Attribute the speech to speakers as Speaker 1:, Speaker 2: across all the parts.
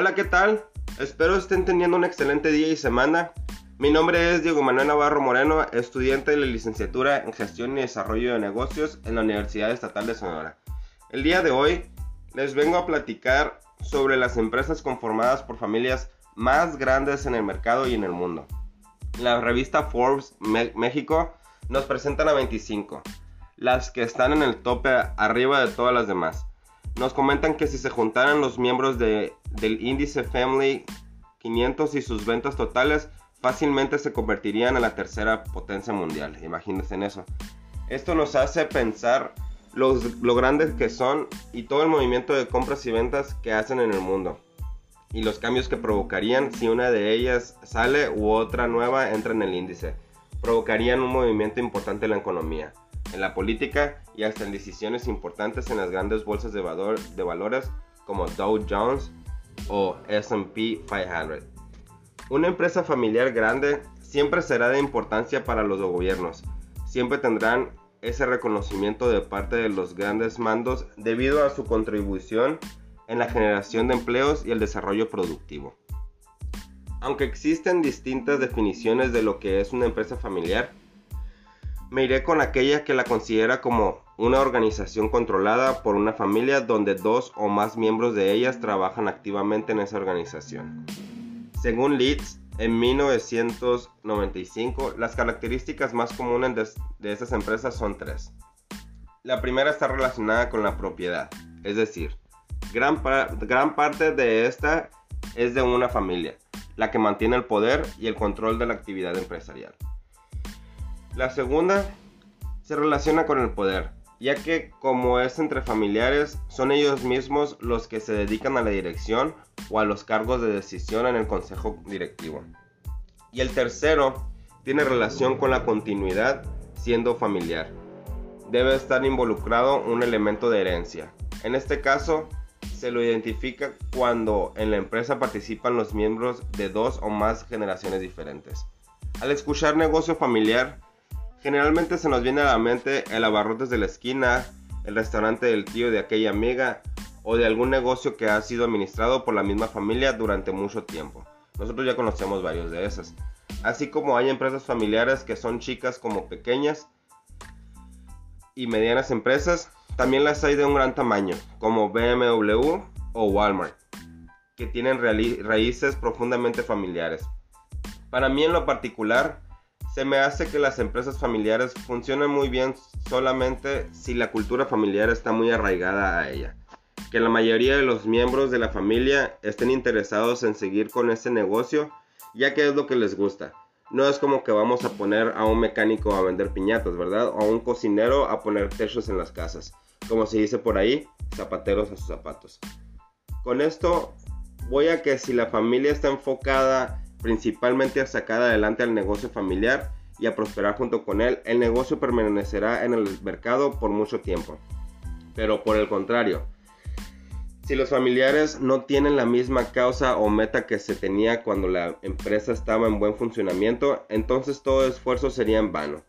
Speaker 1: Hola, ¿qué tal? Espero estén teniendo un excelente día y semana. Mi nombre es Diego Manuel Navarro Moreno, estudiante de la licenciatura en Gestión y Desarrollo de Negocios en la Universidad Estatal de Sonora. El día de hoy les vengo a platicar sobre las empresas conformadas por familias más grandes en el mercado y en el mundo. La revista Forbes México nos presentan a 25, las que están en el tope arriba de todas las demás. Nos comentan que si se juntaran los miembros de, del índice Family 500 y sus ventas totales, fácilmente se convertirían en la tercera potencia mundial. Imagínense en eso. Esto nos hace pensar los, lo grandes que son y todo el movimiento de compras y ventas que hacen en el mundo. Y los cambios que provocarían si una de ellas sale u otra nueva entra en el índice. Provocarían un movimiento importante en la economía en la política y hasta en decisiones importantes en las grandes bolsas de, valor, de valores como Dow Jones o SP 500. Una empresa familiar grande siempre será de importancia para los gobiernos. Siempre tendrán ese reconocimiento de parte de los grandes mandos debido a su contribución en la generación de empleos y el desarrollo productivo. Aunque existen distintas definiciones de lo que es una empresa familiar, me iré con aquella que la considera como una organización controlada por una familia donde dos o más miembros de ellas trabajan activamente en esa organización. Según Leeds, en 1995, las características más comunes de, estas empresas son tres. La primera está relacionada con la propiedad, es decir, gran, gran parte de esta es de una familia, la que mantiene el poder y el control de la actividad empresarial. La segunda se relaciona con el poder, ya que como es entre familiares, son ellos mismos los que se dedican a la dirección o a los cargos de decisión en el consejo directivo. Y el tercero tiene relación con la continuidad siendo familiar. Debe estar involucrado un elemento de herencia. En este caso, se lo identifica cuando en la empresa participan los miembros de dos o más generaciones diferentes. Al escuchar negocio familiar, Generalmente se nos viene a la mente el abarrotes de la esquina, el restaurante del tío de aquella amiga o de algún negocio que ha sido administrado por la misma familia durante mucho tiempo. Nosotros ya conocemos varios de esas. Así como hay empresas familiares que son chicas como pequeñas y medianas empresas, también las hay de un gran tamaño, como BMW o Walmart, que tienen raíces profundamente familiares. Para mí en lo particular, se me hace que las empresas familiares funcionen muy bien solamente si la cultura familiar está muy arraigada a ella. Que la mayoría de los miembros de la familia estén interesados en seguir con ese negocio, ya que es lo que les gusta. No es como que vamos a poner a un mecánico a vender piñatas, ¿verdad? O a un cocinero a poner techos en las casas. Como se dice por ahí, zapateros a sus zapatos. Con esto voy a que si la familia está enfocada principalmente a sacar adelante al negocio familiar y a prosperar junto con él, el negocio permanecerá en el mercado por mucho tiempo. Pero por el contrario, si los familiares no tienen la misma causa o meta que se tenía cuando la empresa estaba en buen funcionamiento, entonces todo esfuerzo sería en vano,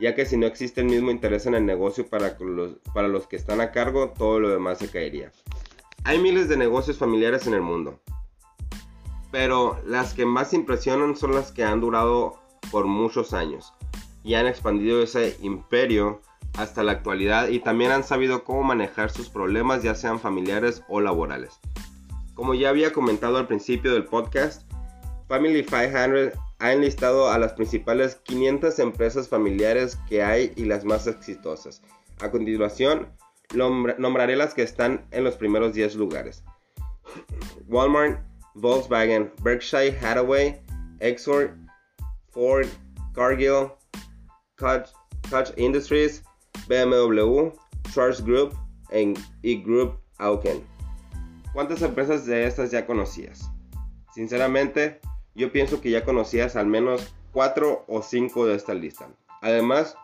Speaker 1: ya que si no existe el mismo interés en el negocio para los, para los que están a cargo, todo lo demás se caería. Hay miles de negocios familiares en el mundo, pero las que más impresionan son las que han durado por muchos años y han expandido ese imperio hasta la actualidad y también han sabido cómo manejar sus problemas ya sean familiares o laborales. Como ya había comentado al principio del podcast, Family 500 ha enlistado a las principales 500 empresas familiares que hay y las más exitosas. A continuación, nombraré las que están en los primeros 10 lugares. Walmart Volkswagen, Berkshire Hathaway, Exor, Ford, Cargill, Koch, Industries, BMW, Charles Group y Group Auken. ¿Cuántas empresas de estas ya conocías? Sinceramente, yo pienso que ya conocías al menos 4 o 5 de esta lista. Además,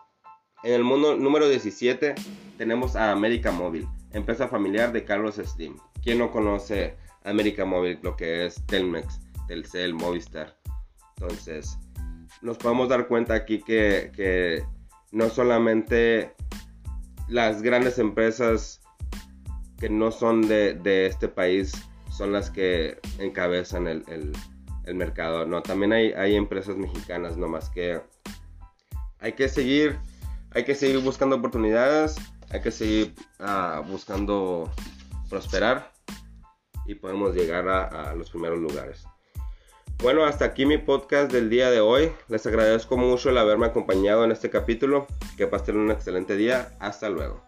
Speaker 1: en el mundo número 17 tenemos a América Móvil, empresa familiar de Carlos Slim. ¿Quién no conoce América Móvil, lo que es Telmex, Telcel, Movistar. Entonces, nos podemos dar cuenta aquí que, no solamente las grandes empresas que no son de, este país son las que encabezan el, el, mercado. No, también hay, hay empresas mexicanas, no más que hay que seguir, hay que seguir buscando oportunidades, hay que seguir ah, buscando prosperar y podemos llegar a, los primeros lugares. Bueno, hasta aquí mi podcast del día de hoy. Les agradezco mucho el haberme acompañado en este capítulo. Que pasen un excelente día. Hasta luego.